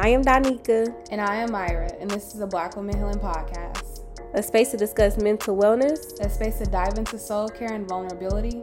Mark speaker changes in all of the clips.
Speaker 1: I am Donika.
Speaker 2: And I am Myra, and this is the Black Women Healing Podcast.
Speaker 1: A space to discuss mental wellness,
Speaker 2: a space to dive into soul care and vulnerability.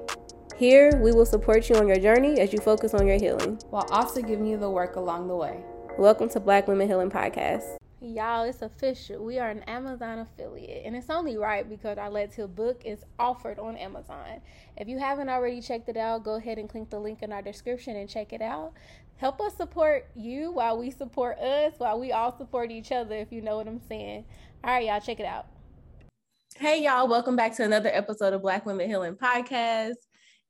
Speaker 1: Here, we will support you on your journey as you focus on your healing,
Speaker 2: while also giving you the work along the way.
Speaker 1: Welcome to Black Women Healing Podcast. Y'all, it's official. We are an Amazon affiliate, and it's only right because our Let's Heal book is offered on Amazon. If you haven't already checked it out, go ahead and click the link in our description and check it out. Help us support you while we support us, while we all support each other, if you know what I'm saying. All right, y'all, check it out. Hey, y'all, welcome back to another episode of Black Women Healing Podcast.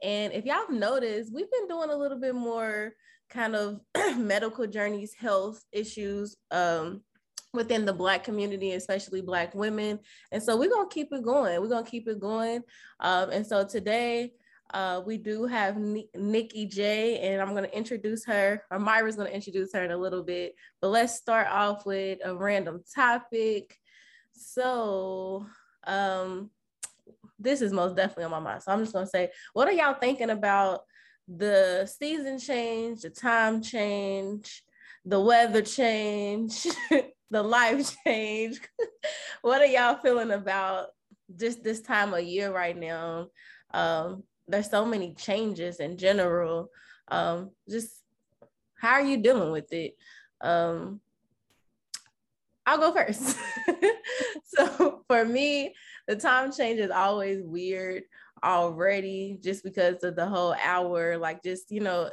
Speaker 1: And if y'all have noticed, we've been doing a little bit more kind of medical journeys, health issues, um, within the black community especially black women. And so we're gonna keep it going. We're gonna keep it going. Um, and so today uh, we do have nikki j and i'm gonna introduce her. Or myra's gonna introduce her in a little bit. But let's start off with a random topic. So um, this is most definitely on my mind. So i'm just gonna say what are y'all thinking about the season change the time change the weather change the life change. what are y'all feeling about just this time of year right now? Um, there's so many changes in general. Um, just how are you dealing with it? Um, I'll go first. so for me, the time change is always weird already, just because of the whole hour, like just you know,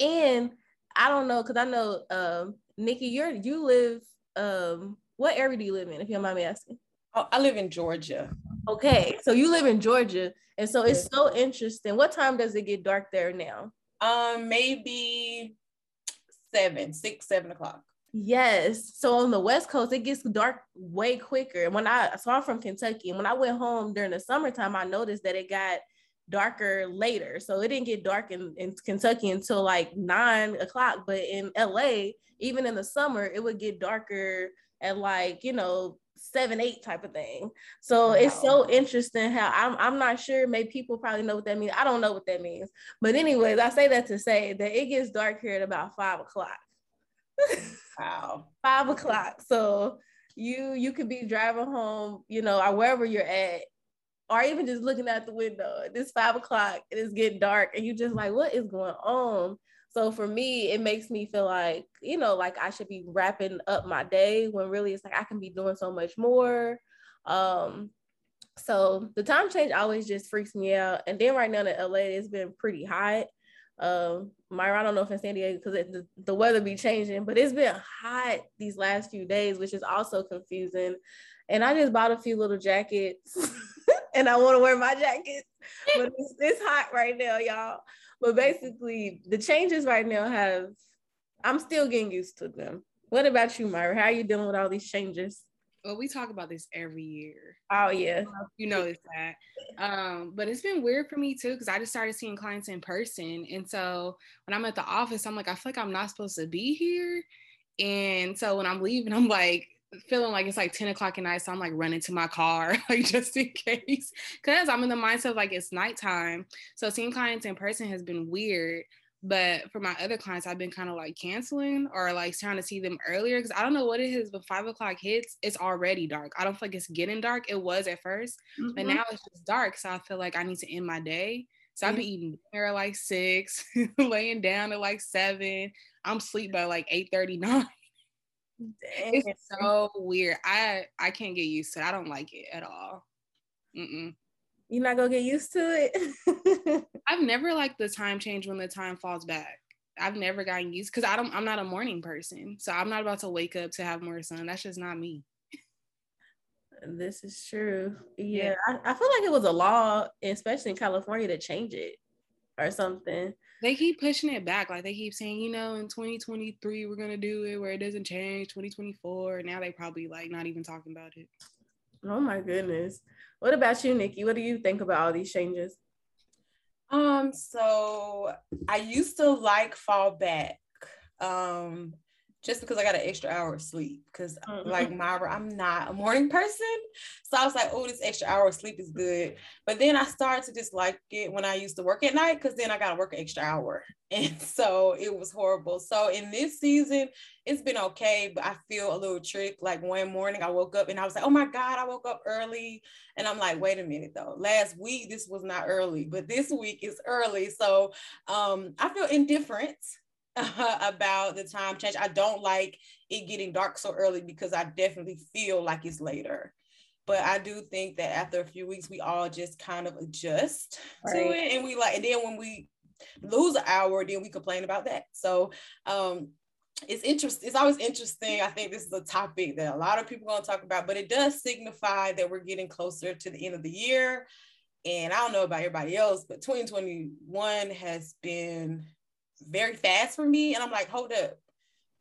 Speaker 1: and I don't know because I know um, Nikki, you're you live um what area do you live in if you don't mind me asking?
Speaker 3: Oh, i live in georgia.
Speaker 1: Okay so you live in georgia and so it's so interesting. What time does it get dark there now?
Speaker 3: Um maybe seven six seven o'clock.
Speaker 1: Yes. So on the West Coast, it gets dark way quicker. And when I so I'm from Kentucky, and when I went home during the summertime, I noticed that it got darker later. So it didn't get dark in, in Kentucky until like nine o'clock. But in LA, even in the summer, it would get darker at like, you know, seven, eight type of thing. So wow. it's so interesting how I'm I'm not sure. Maybe people probably know what that means. I don't know what that means. But anyways, I say that to say that it gets dark here at about five o'clock.
Speaker 3: wow.
Speaker 1: Five o'clock. So you you could be driving home, you know, or wherever you're at, or even just looking out the window. It's five o'clock and it's getting dark, and you're just like, what is going on? So for me, it makes me feel like, you know, like I should be wrapping up my day when really it's like I can be doing so much more. Um, so the time change always just freaks me out. And then right now in LA, it's been pretty hot. Um, Myra, I don't know if in San Diego because the, the weather be changing, but it's been hot these last few days, which is also confusing. And I just bought a few little jackets and I want to wear my jackets, but it's, it's hot right now, y'all but basically, the changes right now have, I'm still getting used to them. What about you, Myra? How are you dealing with all these changes?
Speaker 2: Well, we talk about this every year.
Speaker 1: Oh yeah,
Speaker 2: you know it's that. Um, but it's been weird for me too because I just started seeing clients in person, and so when I'm at the office, I'm like, I feel like I'm not supposed to be here. And so when I'm leaving, I'm like, feeling like it's like 10 o'clock at night. So I'm like running to my car, like just in case. Cause I'm in the mindset of like it's nighttime. So seeing clients in person has been weird. But for my other clients, I've been kind of like canceling or like trying to see them earlier because I don't know what it is, but five o'clock hits, it's already dark. I don't feel like it's getting dark. It was at 1st mm-hmm. but now it's just dark. So I feel like I need to end my day. So I've been eating dinner at like six, laying down at like seven. I'm sleep by like 8 39. It's so weird. I I can't get used to it. I don't like it at all.
Speaker 1: Mm-mm. You're not gonna get used to it.
Speaker 2: I've never liked the time change when the time falls back. I've never gotten used because I don't. I'm not a morning person, so I'm not about to wake up to have more sun. That's just not me.
Speaker 1: This is true. Yeah, yeah. I, I feel like it was a law, especially in California, to change it or something
Speaker 2: they keep pushing it back. Like they keep saying, you know, in 2023 we're gonna do it where it doesn't change. 2024. Now they probably like not even talking about it.
Speaker 1: Oh my goodness. What about you, Nikki? What do you think about all these changes?
Speaker 3: Um, so I used to like fall back. Um, just because I got an extra hour of sleep. Because mm-hmm. like Myra, I'm not a morning person. So I was like, oh, this extra hour of sleep is good. But then I started to dislike it when I used to work at night because then I got to work an extra hour. And so it was horrible. So in this season, it's been okay, but I feel a little trick. Like one morning I woke up and I was like, oh my God, I woke up early. And I'm like, wait a minute though. Last week this was not early, but this week is early. So um, I feel indifferent about the time change. I don't like it getting dark so early because I definitely feel like it's later. But I do think that after a few weeks, we all just kind of adjust right. to it. And we like, and then when we lose an hour, then we complain about that. So um it's interesting. It's always interesting. I think this is a topic that a lot of people are going to talk about, but it does signify that we're getting closer to the end of the year. And I don't know about everybody else, but 2021 has been very fast for me. And I'm like, hold up.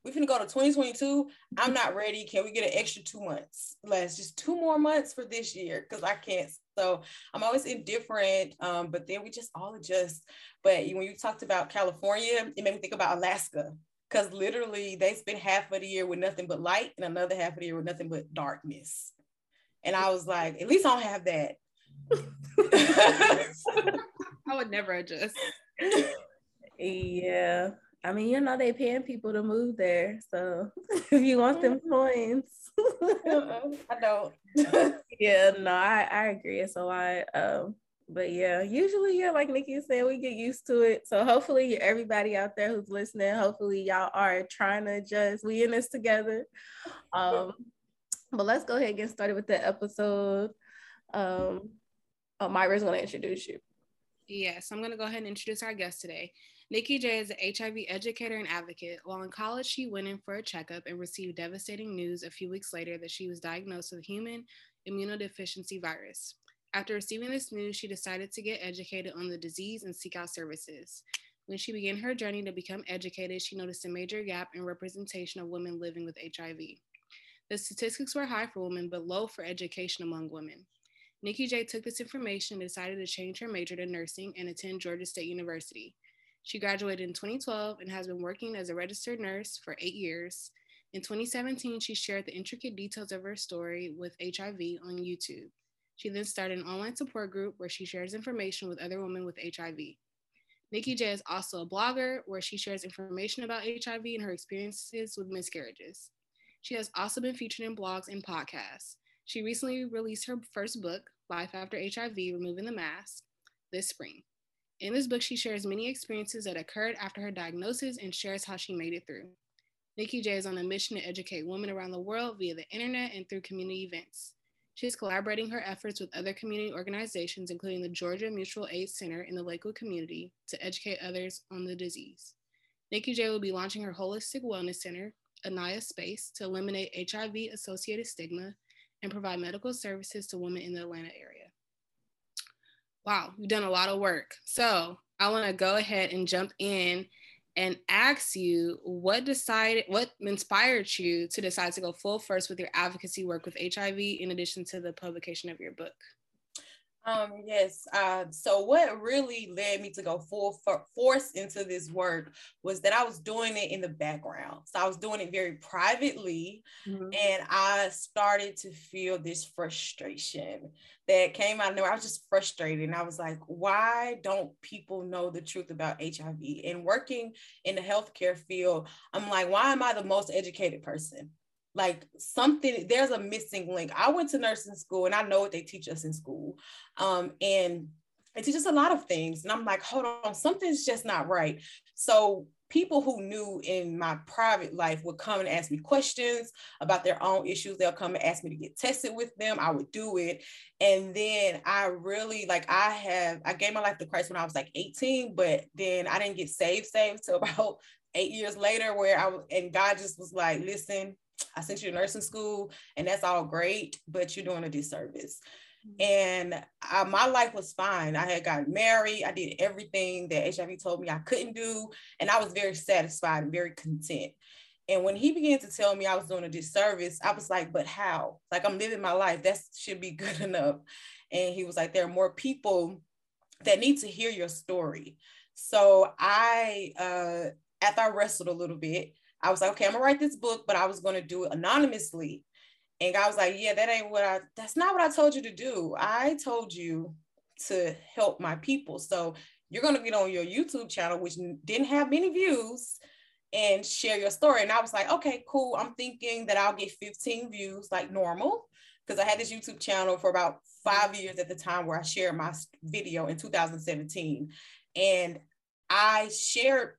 Speaker 3: We're gonna go to 2022. I'm not ready. Can we get an extra two months? Let's just two more months for this year because I can't. So I'm always indifferent. Um, but then we just all adjust. But when you talked about California, it made me think about Alaska because literally they spend half of the year with nothing but light and another half of the year with nothing but darkness. And I was like, at least I don't have that.
Speaker 2: I would never adjust.
Speaker 1: Yeah. I mean, you know, they paying people to move there. So if you want them coins.
Speaker 3: I don't.
Speaker 1: yeah, no, I, I agree. It's a lot. Um, but yeah, usually, yeah, like Nikki said, we get used to it. So hopefully, everybody out there who's listening, hopefully, y'all are trying to adjust. We in this together. Um, but let's go ahead and get started with the episode. Um, oh, Myra's going to introduce you.
Speaker 2: Yes, I'm going to go ahead and introduce our guest today. Nikki J is an HIV educator and advocate. While in college, she went in for a checkup and received devastating news a few weeks later that she was diagnosed with human immunodeficiency virus. After receiving this news, she decided to get educated on the disease and seek out services. When she began her journey to become educated, she noticed a major gap in representation of women living with HIV. The statistics were high for women, but low for education among women. Nikki J took this information and decided to change her major to nursing and attend Georgia State University. She graduated in 2012 and has been working as a registered nurse for eight years. In 2017, she shared the intricate details of her story with HIV on YouTube. She then started an online support group where she shares information with other women with HIV. Nikki J is also a blogger where she shares information about HIV and her experiences with miscarriages. She has also been featured in blogs and podcasts. She recently released her first book, Life After HIV Removing the Mask, this spring. In this book, she shares many experiences that occurred after her diagnosis and shares how she made it through. Nikki J is on a mission to educate women around the world via the internet and through community events. She is collaborating her efforts with other community organizations, including the Georgia Mutual Aid Center in the Lakewood community, to educate others on the disease. Nikki J will be launching her Holistic Wellness Center, Anaya Space, to eliminate HIV associated stigma and provide medical services to women in the Atlanta area wow, you've done a lot of work. So I want to go ahead and jump in and ask you what decided what inspired you to decide to go full first with your advocacy work with HIV in addition to the publication of your book.
Speaker 3: Um, yes. Uh, so what really led me to go full for- force into this work was that I was doing it in the background. So I was doing it very privately, mm-hmm. and I started to feel this frustration that came out of nowhere. I was just frustrated, and I was like, "Why don't people know the truth about HIV?" And working in the healthcare field, I'm like, "Why am I the most educated person?" Like something there's a missing link. I went to nursing school and i know what they teach us in school um, and teach us a lot of things. And i'm like hold on something's just not right. So people who knew in my private life would come and ask me questions about their own issues. They'll come and ask me to get tested with them. I would do it. And then i really like i have i gave my life to christ when i was like 18 but then i didn't get saved saved till about eight years later where i and god just was like listen I sent you to nursing school, and that's all great, but you're doing a disservice. Mm-hmm. And I, my life was fine. I had gotten married. I did everything that HIV told me I couldn't do. And I was very satisfied and very content. And when he began to tell me I was doing a disservice, I was like, but how? Like, I'm living my life. That should be good enough. And he was like, there are more people that need to hear your story. So I, uh, after I wrestled a little bit, I was like, okay, I'm gonna write this book, but I was gonna do it anonymously. And God was like, yeah, that ain't what I, that's not what I told you to do. I told you to help my people. So you're gonna get on your YouTube channel, which didn't have many views, and share your story. And I was like, okay, cool. I'm thinking that I'll get 15 views like normal because I had this YouTube channel for about five years at the time where I shared my video in 2017. And I shared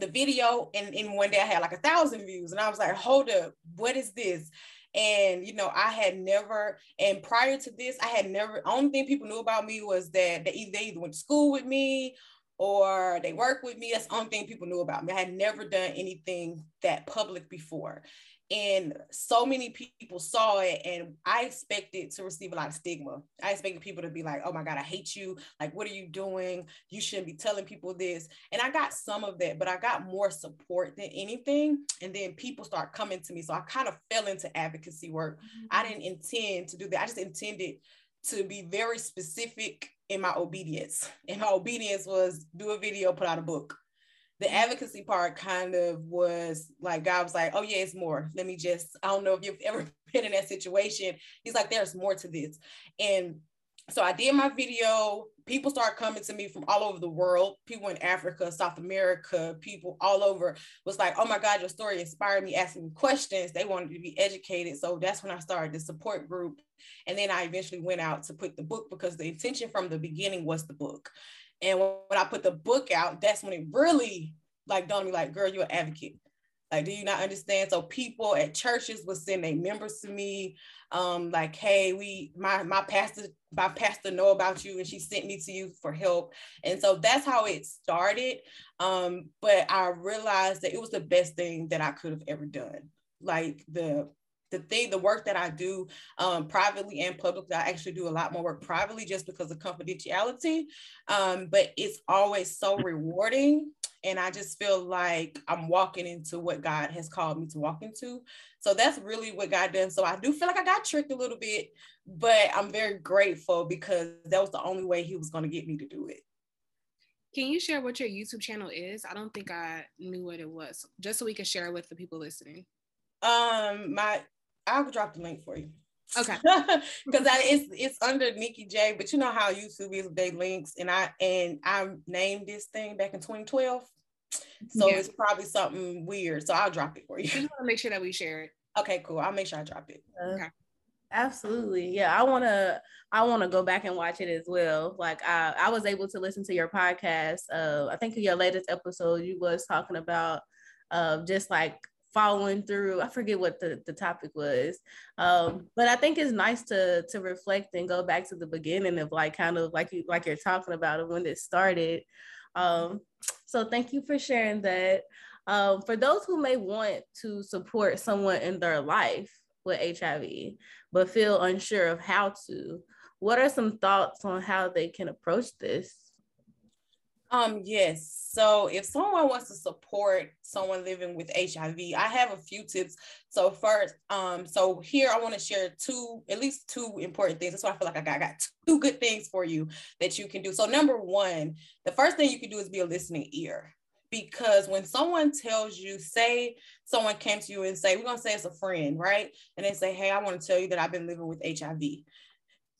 Speaker 3: the video and in one day I had like a thousand views and I was like, hold up, what is this? And you know, I had never, and prior to this, I had never, only thing people knew about me was that they either, they either went to school with me or they work with me. That's the only thing people knew about me. I had never done anything that public before and so many people saw it and i expected to receive a lot of stigma. I expected people to be like oh my god i hate you. Like what are you doing? You shouldn't be telling people this. And i got some of that but i got more support than anything. And then people start coming to me. So i kind of fell into advocacy work. Mm-hmm. i didn't intend to do that. I just intended to be very specific in my obedience. And my obedience was do a video put out a book the advocacy part kind of was like God was like, oh yeah, it's more. Let me just, I don't know if you've ever been in that situation. He's like, there's more to this. And so I did my video. People start coming to me from all over the world. People in Africa, South America, people all over was like, oh my God, your story inspired me, asking questions. They wanted to be educated. So that's when I started the support group. And then I eventually went out to put the book because the intention from the beginning was the book. And when I put the book out, that's when it really like dawned me like, girl, you're an advocate. Like, do you not understand? So people at churches would send their members to me, um, like, hey, we my my pastor, my pastor know about you and she sent me to you for help. And so that's how it started. Um, but I realized that it was the best thing that I could have ever done. Like the the thing, the work that I do um, privately and publicly, I actually do a lot more work privately just because of confidentiality. Um, but it's always so rewarding. And I just feel like I'm walking into what God has called me to walk into. So that's really what God done. So I do feel like I got tricked a little bit, but I'm very grateful because that was the only way He was going to get me to do it.
Speaker 2: Can you share what your YouTube channel is? I don't think I knew what it was, just so we can share it with the people listening.
Speaker 3: Um, my I'll drop the link for you.
Speaker 2: Okay.
Speaker 3: Because it's it's under Nikki J, but you know how YouTube is they links, and I and I named this thing back in 2012. So yeah. it's probably something weird. So I'll drop it for you.
Speaker 2: Just want to make sure that we share it.
Speaker 3: Okay, cool. I'll make sure I drop it.
Speaker 1: Uh, okay. Absolutely. Yeah, I want to I want to go back and watch it as well. Like I I was able to listen to your podcast. Uh I think your latest episode you was talking about uh just like following through. I forget what the, the topic was. Um, but I think it's nice to to reflect and go back to the beginning of like kind of like you like you're talking about it when it started. Um, so thank you for sharing that. Um, for those who may want to support someone in their life with HIV, but feel unsure of how to, what are some thoughts on how they can approach this?
Speaker 3: Um, yes. So if someone wants to support someone living with HIV, I have a few tips. So first, um, so here I want to share two, at least two important things. That's why I feel like I got, I got two good things for you that you can do. So number one, the first thing you can do is be a listening ear. Because when someone tells you, say someone came to you and say, we're gonna say it's a friend, right? And they say, Hey, I want to tell you that I've been living with HIV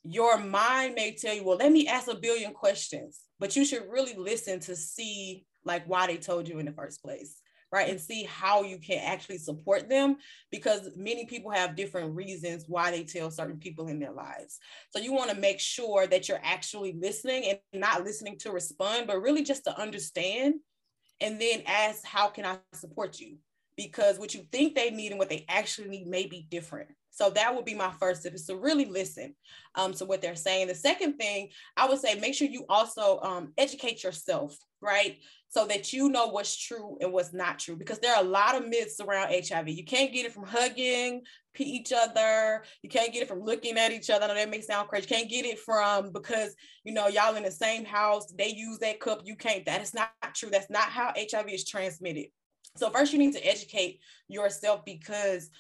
Speaker 3: your mind may tell you, well, let me ask a billion questions, but you should really listen to see like why they told you in the first place, right? And see how you can actually support them because many people have different reasons why they tell certain people in their lives. So you want to make sure that you're actually listening and not listening to respond, but really just to understand and then ask, how can I support you? Because what you think they need and what they actually need may be different. So that would be my first tip is to really listen um, to what they're saying. The second thing I would say, make sure you also um, educate yourself, right? So that you know what's true and what's not true, because there are a lot of myths around HIV. You can't get it from hugging each other. You can't get it from looking at each other. I know that may sound crazy. You can't get it from because you know y'all in the same house. They use that cup. You can't. That is not true. That's not how HIV is transmitted. So first, you need to educate yourself because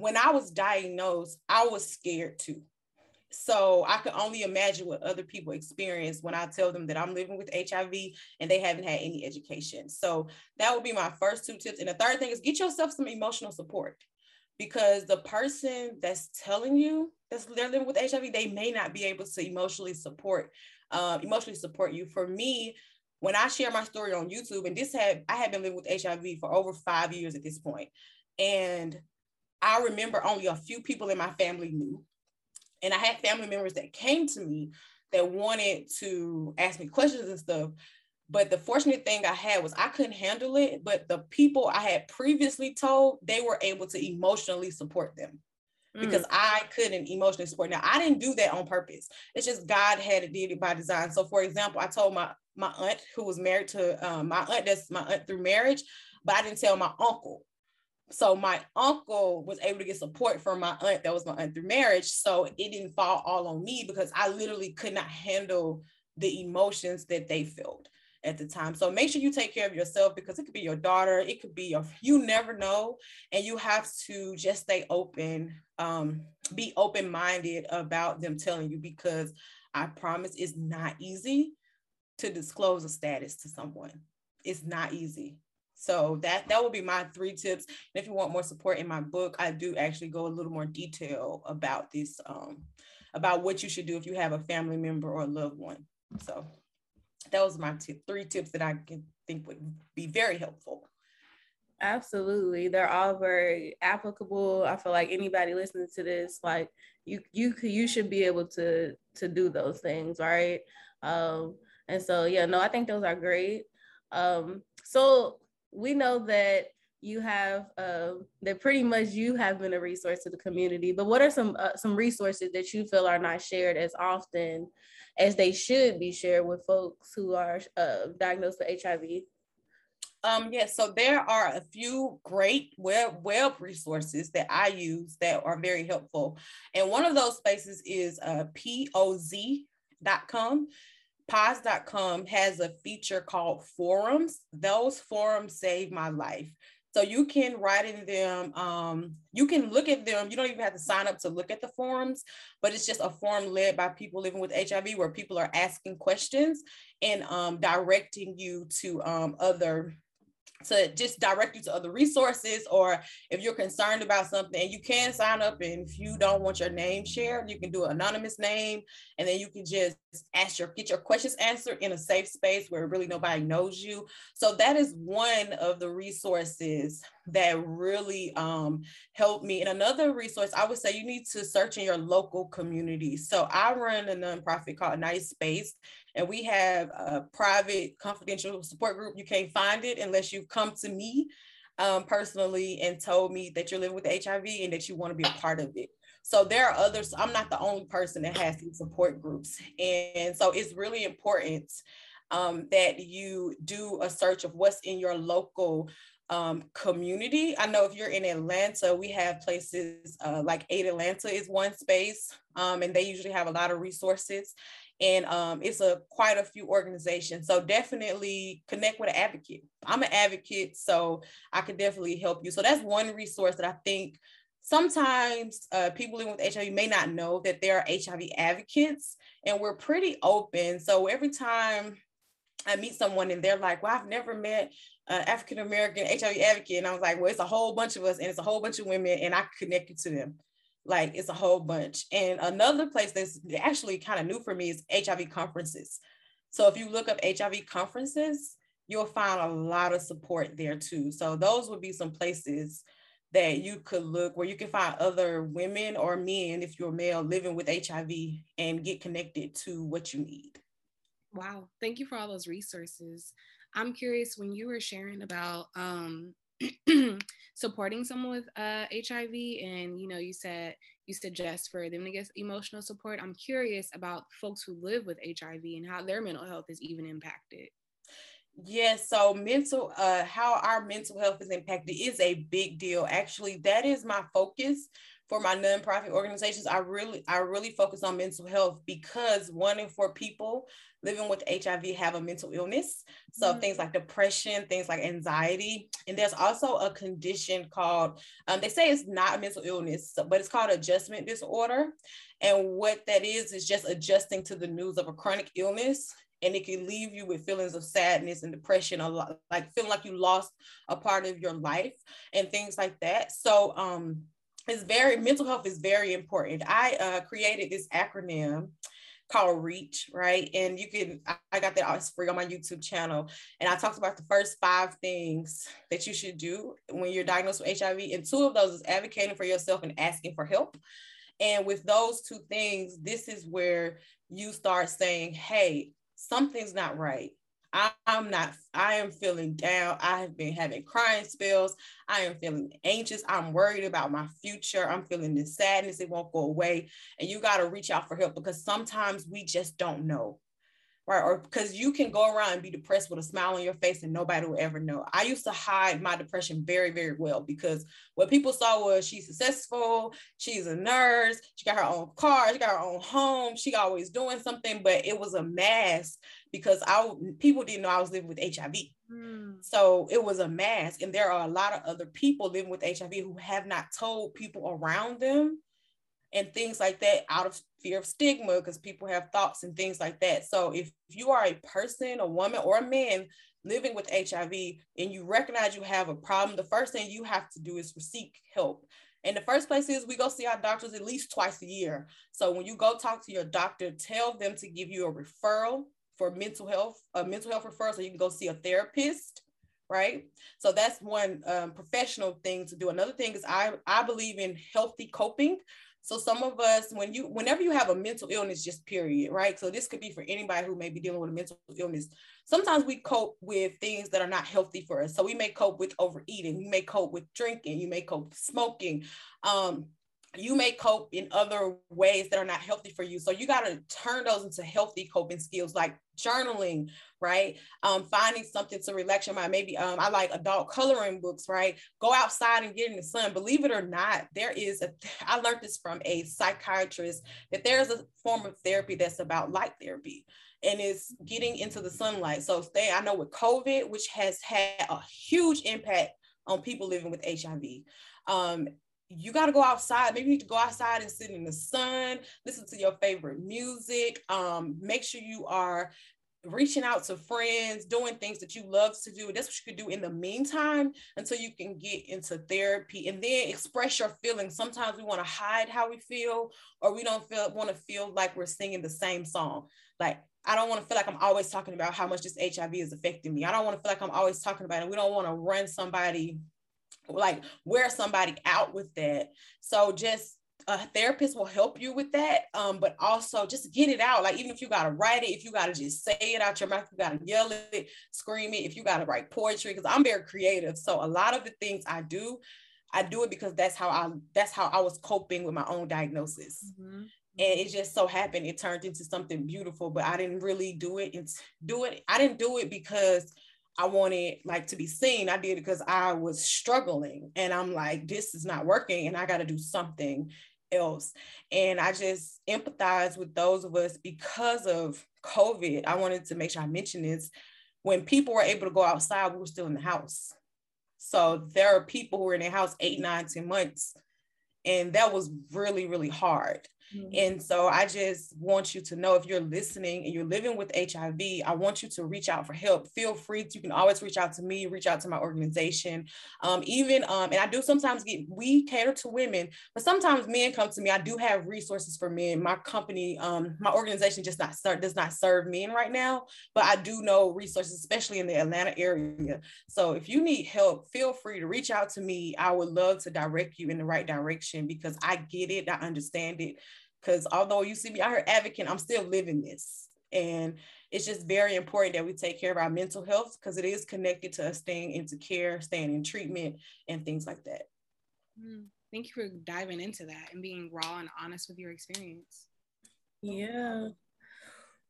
Speaker 3: when I was diagnosed, I was scared too. So I can only imagine what other people experience when I tell them that I'm living with HIV and they haven't had any education. So that would be my first two tips. And the third thing is get yourself some emotional support because the person that's telling you that they're living with HIV, they may not be able to emotionally support, uh, emotionally support you. For me, when I share my story on YouTube, and this had I had been living with HIV for over five years at this point, and I remember only a few people in my family knew. And I had family members that came to me that wanted to ask me questions and stuff. But the fortunate thing I had was I couldn't handle it. But the people I had previously told, they were able to emotionally support them because mm. I couldn't emotionally support. Now I didn't do that on purpose. It's just God had it did it by design. So for example, I told my my aunt who was married to um, my aunt that's my aunt through marriage, but I didn't tell my uncle so my uncle was able to get support from my aunt that was my aunt through marriage. So it didn't fall all on me because i literally could not handle the emotions that they felt at the time. So make sure you take care of yourself because it could be your daughter it could be your you never know. And you have to just stay open um, be open-minded about them telling you because i promise it's not easy to disclose a status to someone. It's not easy so that that would be my three tips. And if you want more support in my book, I do actually go a little more detail about this, um, about what you should do if you have a family member or a loved one. So that was my three tips that I can think would be very helpful.
Speaker 1: Absolutely. They're all very applicable. I feel like anybody listening to this, like you you you should be able to to do those things, right? Um, and so yeah, no, I think those are great. Um, so we know that you have uh, that pretty much you have been a resource to the community but what are some uh, some resources that you feel are not shared as often as they should be shared with folks who are uh, diagnosed with hiv
Speaker 3: um, yes, yeah, so there are a few great web web resources that I use that are very helpful. And one of those spaces is uh, poz.com. Poz.com has a feature called forums. Those forums save my life. So you can write in them, um, you can look at them. You don't even have to sign up to look at the forums, but it's just a forum led by people living with HIV where people are asking questions and um, directing you to um, other to just direct you to other resources or if you're concerned about something you can sign up and if you don't want your name shared you can do an anonymous name and then you can just ask your get your questions answered in a safe space where really nobody knows you. So that is one of the resources that really um, helped me. And another resource i would say you need to search in your local community. So i run a nonprofit called nice space and we have a private confidential support group. You can't find it unless you come to me um, personally and told me that you're living with HIV and that you want to be a part of it. So there are others. I'm not the only person that has these support groups. And so it's really important um, that you do a search of what's in your local um, community. I know if you're in Atlanta, we have places uh, like Aid Atlanta is one space, um, and they usually have a lot of resources and um, it's a quite a few organizations. So definitely connect with an advocate. I'm an advocate, so I could definitely help you. So that's one resource that I think sometimes uh, people living with HIV may not know that there are HIV advocates, and we're pretty open. So every time I meet someone and they're like, "Well, I've never met an African American HIV advocate," and I was like, "Well, it's a whole bunch of us, and it's a whole bunch of women, and I connect you to them." Like it's a whole bunch. And another place that's actually kind of new for me is HIV conferences. So if you look up HIV conferences, you'll find a lot of support there too. So those would be some places that you could look where you can find other women or men, if you're male, living with HIV and get connected to what you need.
Speaker 2: Wow. Thank you for all those resources. I'm curious when you were sharing about um, supporting someone with uh, HIV, and you know, you said you suggest for them to get emotional support. I'm curious about folks who live with HIV and how their mental health is even impacted.
Speaker 3: Yes, so mental, uh, how our mental health is impacted is a big deal. Actually, that is my focus for my nonprofit organizations. I really, I really focus on mental health because one in four people living with HIV have a mental illness. So mm-hmm. things like depression, things like anxiety, and there's also a condition called, um, they say it's not a mental illness, but it's called adjustment disorder. And what that is is just adjusting to the news of a chronic illness and it can leave you with feelings of sadness and depression a lot like feeling like you lost a part of your life and things like that so um it's very mental health is very important. I uh, created this acronym called reach right? And you can i got that always free on my youtube channel. And i talked about the first five things that you should do when you're diagnosed with hiv and two of those is advocating for yourself and asking for help. And with those two things this is where you start saying hey something's not right. I, am not, I am feeling down. I have been having crying spells. I am feeling anxious. I'm worried about my future. I'm feeling this sadness. It won't go away. And you got to reach out for help because sometimes we just don't know right? Or because you can go around and be depressed with a smile on your face and nobody will ever know. I used to hide my depression very, very well because what people saw was she's successful, she's a nurse, she got her own car, she got her own home, she always doing something, but it was a mask because I people didn't know I was living with HIV. Mm. So it was a mask. And there are a lot of other people living with HIV who have not told people around them and things like that out of fear of stigma because people have thoughts and things like that. So if, if you are a person, a woman, or a man living with HIV and you recognize you have a problem, the first thing you have to do is seek help. And the first place is we go see our doctors at least twice a year. So when you go talk to your doctor, tell them to give you a referral for mental health, a mental health referral, so you can go see a therapist right? So that's one um, professional thing to do. Another thing is I I believe in healthy coping. So some of us, when you, whenever you have a mental illness, just period, right? So this could be for anybody who may be dealing with a mental illness. Sometimes we cope with things that are not healthy for us. So we may cope with overeating, you may cope with drinking, you may cope with smoking. Um, you may cope in other ways that are not healthy for you. So you got to turn those into healthy coping skills like journaling, right? Um, finding something to relax your mind. Maybe um, I like adult coloring books, right? Go outside and get in the sun. Believe it or not, there is a, I learned this from a psychiatrist that there's a form of therapy that's about light therapy and it's getting into the sunlight. So stay, I know with COVID, which has had a huge impact on people living with HIV. Um, you got to go outside. Maybe you need to go outside and sit in the sun, listen to your favorite music. Um, make sure you are reaching out to friends, doing things that you love to do. That's what you could do in the meantime until you can get into therapy and then express your feelings. Sometimes we want to hide how we feel, or we don't feel want to feel like we're singing the same song. Like I don't want to feel like I'm always talking about how much this HIV is affecting me. I don't want to feel like I'm always talking about it. We don't want to run somebody like wear somebody out with that. So just a therapist will help you with that. Um, but also just get it out. Like even if you gotta write it, if you gotta just say it out your mouth, you gotta yell it, scream it, if you gotta write poetry, because I'm very creative. So a lot of the things I do, I do it because that's how I that's how I was coping with my own diagnosis. Mm-hmm. And it just so happened it turned into something beautiful, but I didn't really do it. and do it. I didn't do it because I wanted like to be seen. I did it because I was struggling and I'm like, this is not working and I got to do something else. And I just empathize with those of us because of COVID. I wanted to make sure I mention this. When people were able to go outside, we were still in the house. So there are people who were in their house eight, nine, ten months. And that was really, really hard. Mm-hmm. And so I just want you to know if you're listening and you're living with HIV, I want you to reach out for help. Feel free. To, you can always reach out to me, reach out to my organization. Um, even, um, and I do sometimes get, we cater to women, but sometimes men come to me. I do have resources for men. My company, um, my organization just not serve, does not serve men right now, but I do know resources, especially in the Atlanta area. So if you need help, feel free to reach out to me. I would love to direct you in the right direction because I get it. I understand it. Because although you see me out here advocating, I'm still living this. And it's just very important that we take care of our mental health because it is connected to us staying into care, staying in treatment, and things like that.
Speaker 2: Mm, thank you for diving into that and being raw and honest with your experience.
Speaker 1: Yeah.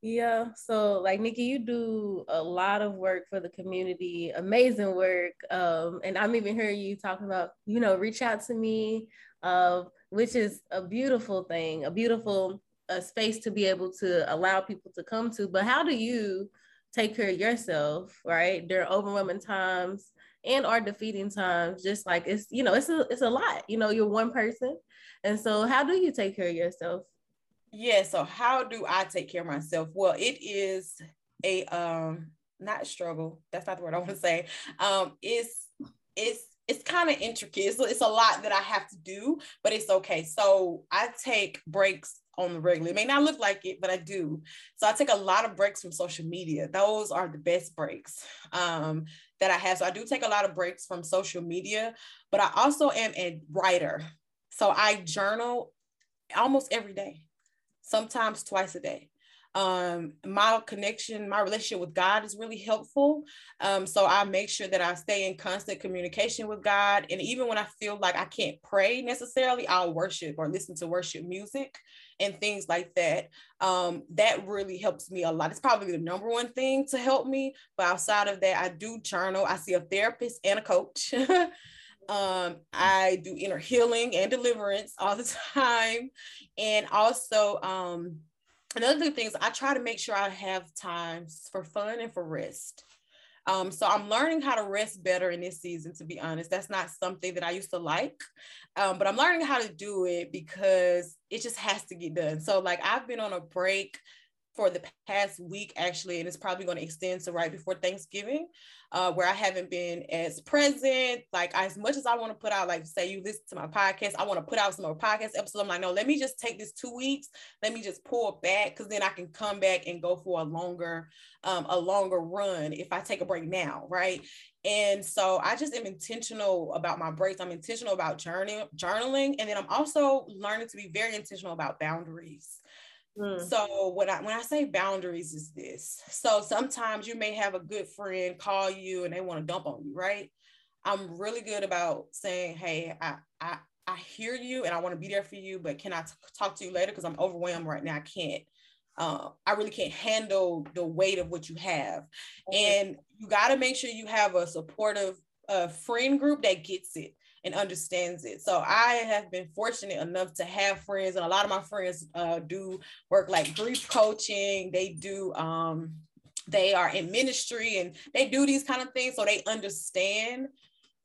Speaker 1: Yeah. So like Nikki, you do a lot of work for the community, amazing work. Um, and I'm even hearing you talking about, you know, reach out to me, uh, which is a beautiful thing, a beautiful uh, space to be able to allow people to come to. But how do you take care of yourself, right? During overwhelming times and our defeating times, just like it's, you know, it's a it's a lot. You know, you're one person. And so how do you take care of yourself?
Speaker 3: Yeah, so how do I take care of myself? Well, it is a um not struggle. That's not the word I want to say. Um it's it's it's kind of intricate. It's, it's a lot that I have to do, but it's okay. So I take breaks on the regular. It may not look like it, but I do. So I take a lot of breaks from social media. Those are the best breaks um, that I have. So I do take a lot of breaks from social media, but I also am a writer. So I journal almost every day sometimes twice a day. Um, my connection, my relationship with God is really helpful. Um, so I make sure that I stay in constant communication with God. And even when I feel like I can't pray necessarily, I'll worship or listen to worship music and things like that. Um, that really helps me a lot. It's probably the number one thing to help me. But outside of that, I do journal. I see a therapist and a coach. Um, I do inner healing and deliverance all the time. And also, um, another thing is I try to make sure I have times for fun and for rest. Um, so I'm learning how to rest better in this season, to be honest. That's not something that I used to like, um, but I'm learning how to do it because it just has to get done. So, like, I've been on a break for the past week actually and it's probably going to extend to right before thanksgiving uh, where i haven't been as present like as much as i want to put out like say you listen to my podcast i want to put out some more podcast episodes i'm like no let me just take this two weeks let me just pull back because then i can come back and go for a longer um, a longer run if i take a break now right and so I just am intentional about my breaks. I'm intentional about journaling, journaling, and then I'm also learning to be very intentional about boundaries. Mm. So when I when I say boundaries is this. So sometimes you may have a good friend call you and they want to dump on you, right? I'm really good about saying, "Hey, I I I hear you and I want to be there for you, but can I t- talk to you later because I'm overwhelmed right now. I can't. Uh, I really can't handle the weight of what you have, okay. and you got to make sure you have a supportive uh, friend group that gets it and understands it. So I have been fortunate enough to have friends, and a lot of my friends uh, do work like grief coaching. They do. Um, they are in ministry and they do these kind of things, so they understand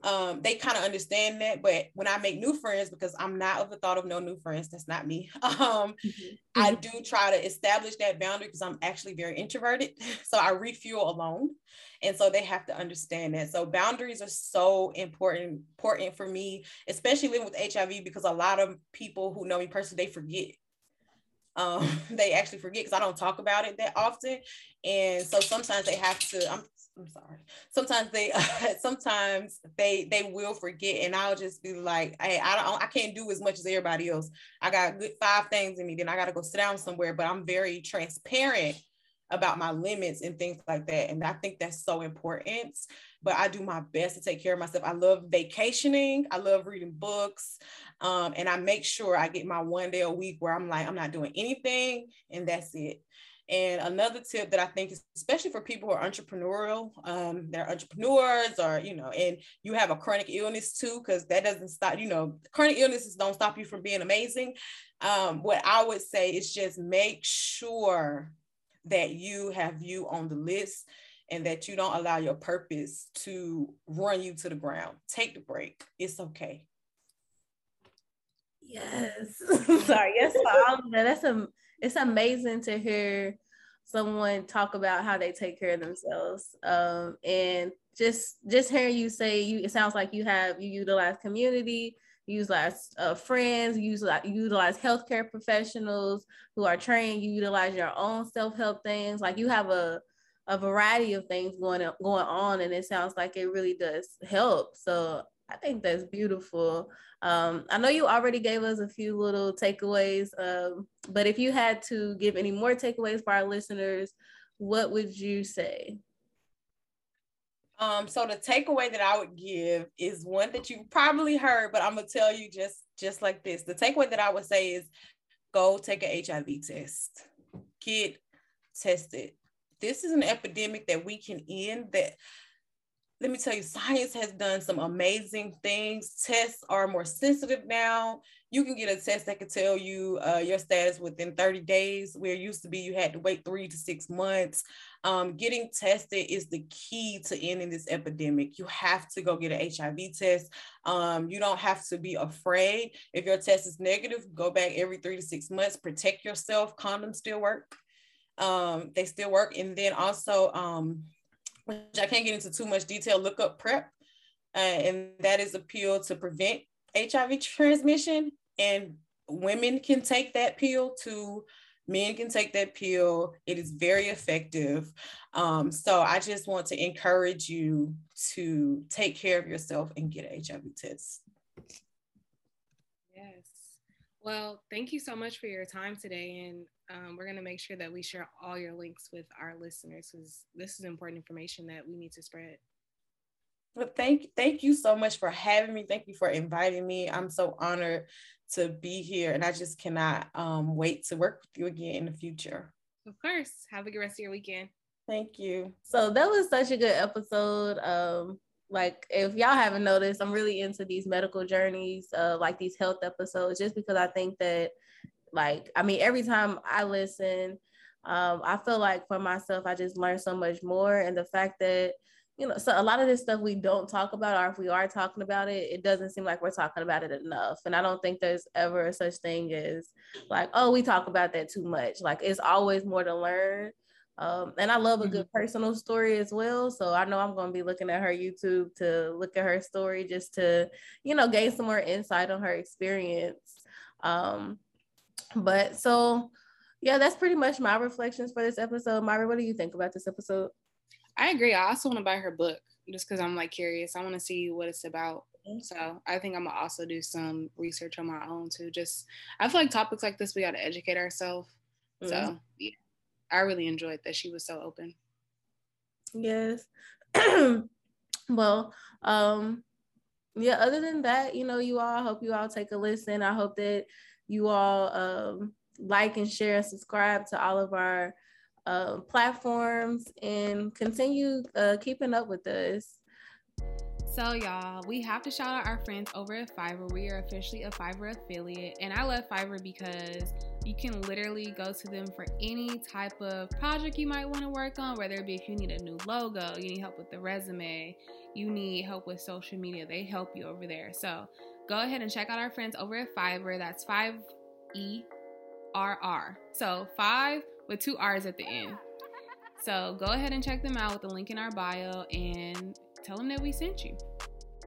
Speaker 3: um, they kind of understand that. But when I make new friends, because I'm not of the thought of no new friends, that's not me. Um, mm-hmm. I do try to establish that boundary because I'm actually very introverted. So I refuel alone. And so they have to understand that. So boundaries are so important, important for me, especially living with HIV, because a lot of people who know me personally, they forget um, they actually forget because I don't talk about it that often. And so sometimes they have to, I'm I'm sorry. Sometimes they, sometimes they, they will forget, and I'll just be like, "Hey, I don't, I can't do as much as everybody else. I got good five things in me. Then I got to go sit down somewhere." But I'm very transparent about my limits and things like that, and I think that's so important. But I do my best to take care of myself. I love vacationing. I love reading books, um, and I make sure I get my one day a week where I'm like, I'm not doing anything, and that's it. And another tip that I think is especially for people who are entrepreneurial, um, they're entrepreneurs or, you know, and you have a chronic illness too, because that doesn't stop, you know, chronic illnesses don't stop you from being amazing. Um, what I would say is just make sure that you have you on the list and that you don't allow your purpose to run you to the ground. Take the break. It's okay.
Speaker 1: Yes. Sorry. Yes. That's a it's amazing to hear someone talk about how they take care of themselves um, and just just hearing you say you it sounds like you have you utilize community you utilize uh, friends you utilize, you utilize healthcare professionals who are trained you utilize your own self-help things. Like you have a a variety of things going going on and it sounds like it really does help. So i think that's beautiful um, I know you already gave us a few little takeaways, um, but if you had to give any more takeaways for our listeners, what would you say?
Speaker 3: Um, so the takeaway that I would give is one that you probably heard, but I'm gonna tell you just just like this. The takeaway that I would say is go take an HIV test. Get tested. This is an epidemic that we can end that let me tell you, science has done some amazing things. Tests are more sensitive now. You can get a test that can tell you uh, your status within 30 days, where it used to be you had to wait three to six months. Um, getting tested is the key to ending this epidemic. You have to go get an HIV test. Um, you don't have to be afraid. If your test is negative, go back every three to six months. Protect yourself. Condoms still work. Um, they still work. And then also, um, which I can't get into too much detail, look up PrEP. Uh, and that is a pill to prevent HIV transmission. And women can take that pill too. Men can take that pill. It is very effective. Um, so I just want to encourage you to take care of yourself and get an HIV test.
Speaker 2: Well, thank you so much for your time today. And um, we're going to make sure that we share all your links with our listeners because this is important information that we need to spread.
Speaker 3: Well, thank thank you so much for having me. Thank you for inviting me. I'm so honored to be here, and I just cannot um, wait to work with you again in the future.
Speaker 2: Of course. Have a good rest of your weekend.
Speaker 3: Thank you.
Speaker 1: So that was such a good episode. Um, like if y'all haven't noticed, I'm really into these medical journeys, uh, like these health episodes, just because I think that like, I mean, every time I listen, um, I feel like for myself, I just learn so much more. And the fact that, you know, so a lot of this stuff we don't talk about, or if we are talking about it, it doesn't seem like we're talking about it enough. And I don't think there's ever such thing as like, oh, we talk about that too much. Like, it's always more to learn. Um, and I love a good mm-hmm. personal story as well. So I know I'm going to be looking at her YouTube to look at her story just to, you know, gain some more insight on her experience. Um, but so, yeah, that's pretty much my reflections for this episode. Myra, what do you think about this episode?
Speaker 2: I agree. I also want to buy her book just because I'm like curious. I want to see what it's about. Mm-hmm. So I think I'm gonna also do some research on my own too. Just I feel like topics like this we got to educate ourselves. Mm-hmm. So yeah, I really enjoyed that she was so open.
Speaker 1: Yes. well, um, yeah. Other than that, you know, you all hope you all take a listen. I hope that you all um, like and share and subscribe to all of our uh, platforms and continue uh, keeping up with us.
Speaker 2: So, y'all, we have to shout out our friends over at Fiverr. We are officially a Fiverr affiliate, and I love Fiverr because you can literally go to them for any type of project you might want to work on, whether it be if you need a new logo, you need help with the resume, you need help with social media, they help you over there. So, go ahead and check out our friends over at Fiverr. That's 5 E R R. So, 5 with two R's at the end. So, go ahead and check them out with the link in our bio and tell them that we sent you.